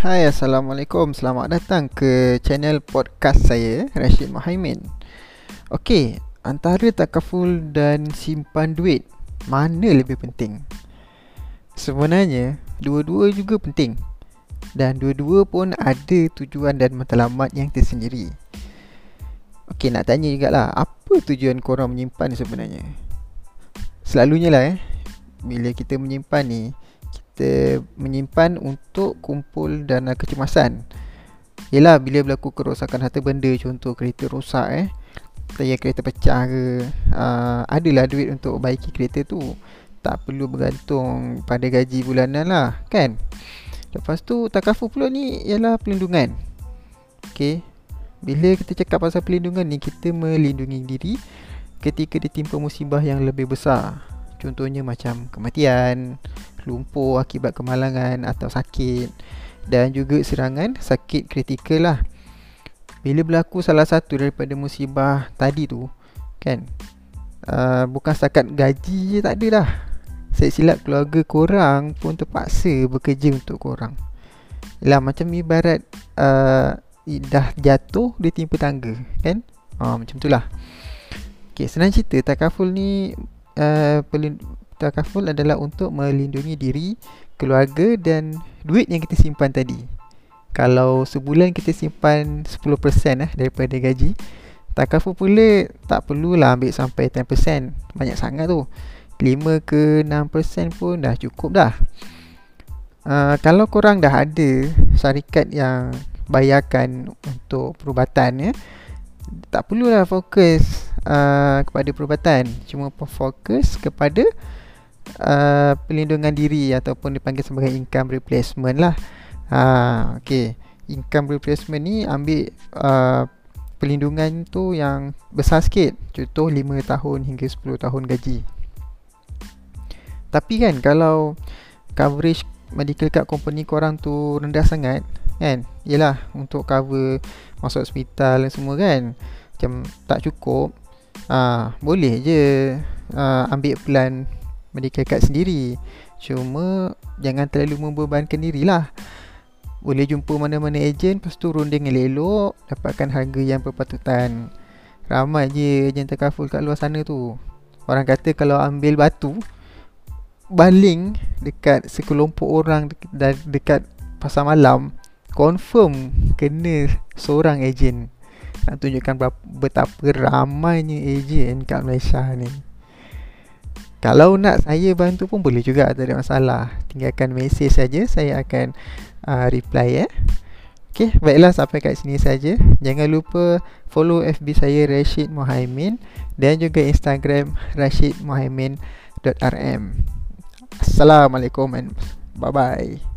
Hai Assalamualaikum. Selamat datang ke channel podcast saya Rashid Mohaimin Okey Antara takaful dan simpan duit Mana lebih penting? Sebenarnya Dua-dua juga penting. Dan dua-dua pun ada tujuan dan matlamat yang tersendiri. Okey nak tanya jugalah Apa tujuan korang menyimpan sebenarnya? Selalunya lah eh. Bila kita menyimpan ni kita menyimpan untuk kumpul dana kecemasan. Yelah bila berlaku kerosakan harta benda contoh kereta rosak eh tayar kereta pecah ke uh, adalah duit untuk baiki kereta tu. Tak perlu bergantung pada gaji bulanan lah kan? Lepas tu takafu pula ni ialah pelindungan. Ok bila kita cakap pasal pelindungan ni kita melindungi diri ketika ditimpa musibah yang lebih besar contohnya macam kematian lumpuh akibat kemalangan atau sakit dan juga serangan sakit kritikal lah. Bila berlaku salah satu daripada musibah tadi tu kan uh, bukan setakat gaji je tak ada dah. Saya silap keluarga korang pun terpaksa bekerja untuk korang. Yalah macam ibarat uh, dah jatuh dia timpa tangga kan? Uh, macam tu lah. Okay, senang cerita takaful ni uh, takaful adalah untuk melindungi diri, keluarga dan duit yang kita simpan tadi. Kalau sebulan kita simpan 10% eh, daripada gaji, takaful pula tak perlulah ambil sampai 10%. Banyak sangat tu. 5 ke 6% pun dah cukup dah. Uh, kalau korang dah ada syarikat yang bayarkan untuk perubatan ya, tak perlulah fokus uh, kepada perubatan. Cuma fokus kepada uh, pelindungan diri ataupun dipanggil sebagai income replacement lah. Ha, okay. Income replacement ni ambil uh, pelindungan tu yang besar sikit. Contoh 5 tahun hingga 10 tahun gaji. Tapi kan kalau coverage medical card company korang tu rendah sangat kan Yelah untuk cover masuk hospital dan semua kan Macam tak cukup ah Boleh je uh, ambil plan medical card sendiri. Cuma jangan terlalu membebankan diri lah. Boleh jumpa mana-mana ejen Lepas tu runding elok Dapatkan harga yang berpatutan. Ramai je ejen terkaful kat luar sana tu. Orang kata kalau ambil batu Baling dekat sekelompok orang dekat, dekat pasar malam Confirm kena seorang ejen Nak tunjukkan betapa ramainya ejen kat Malaysia ni kalau nak saya bantu pun boleh juga Tak ada masalah Tinggalkan mesej saja Saya akan uh, reply eh Okay, baiklah sampai kat sini saja. Jangan lupa follow FB saya Rashid Mohaimin dan juga Instagram rashidmohaimin.rm. Assalamualaikum and bye bye.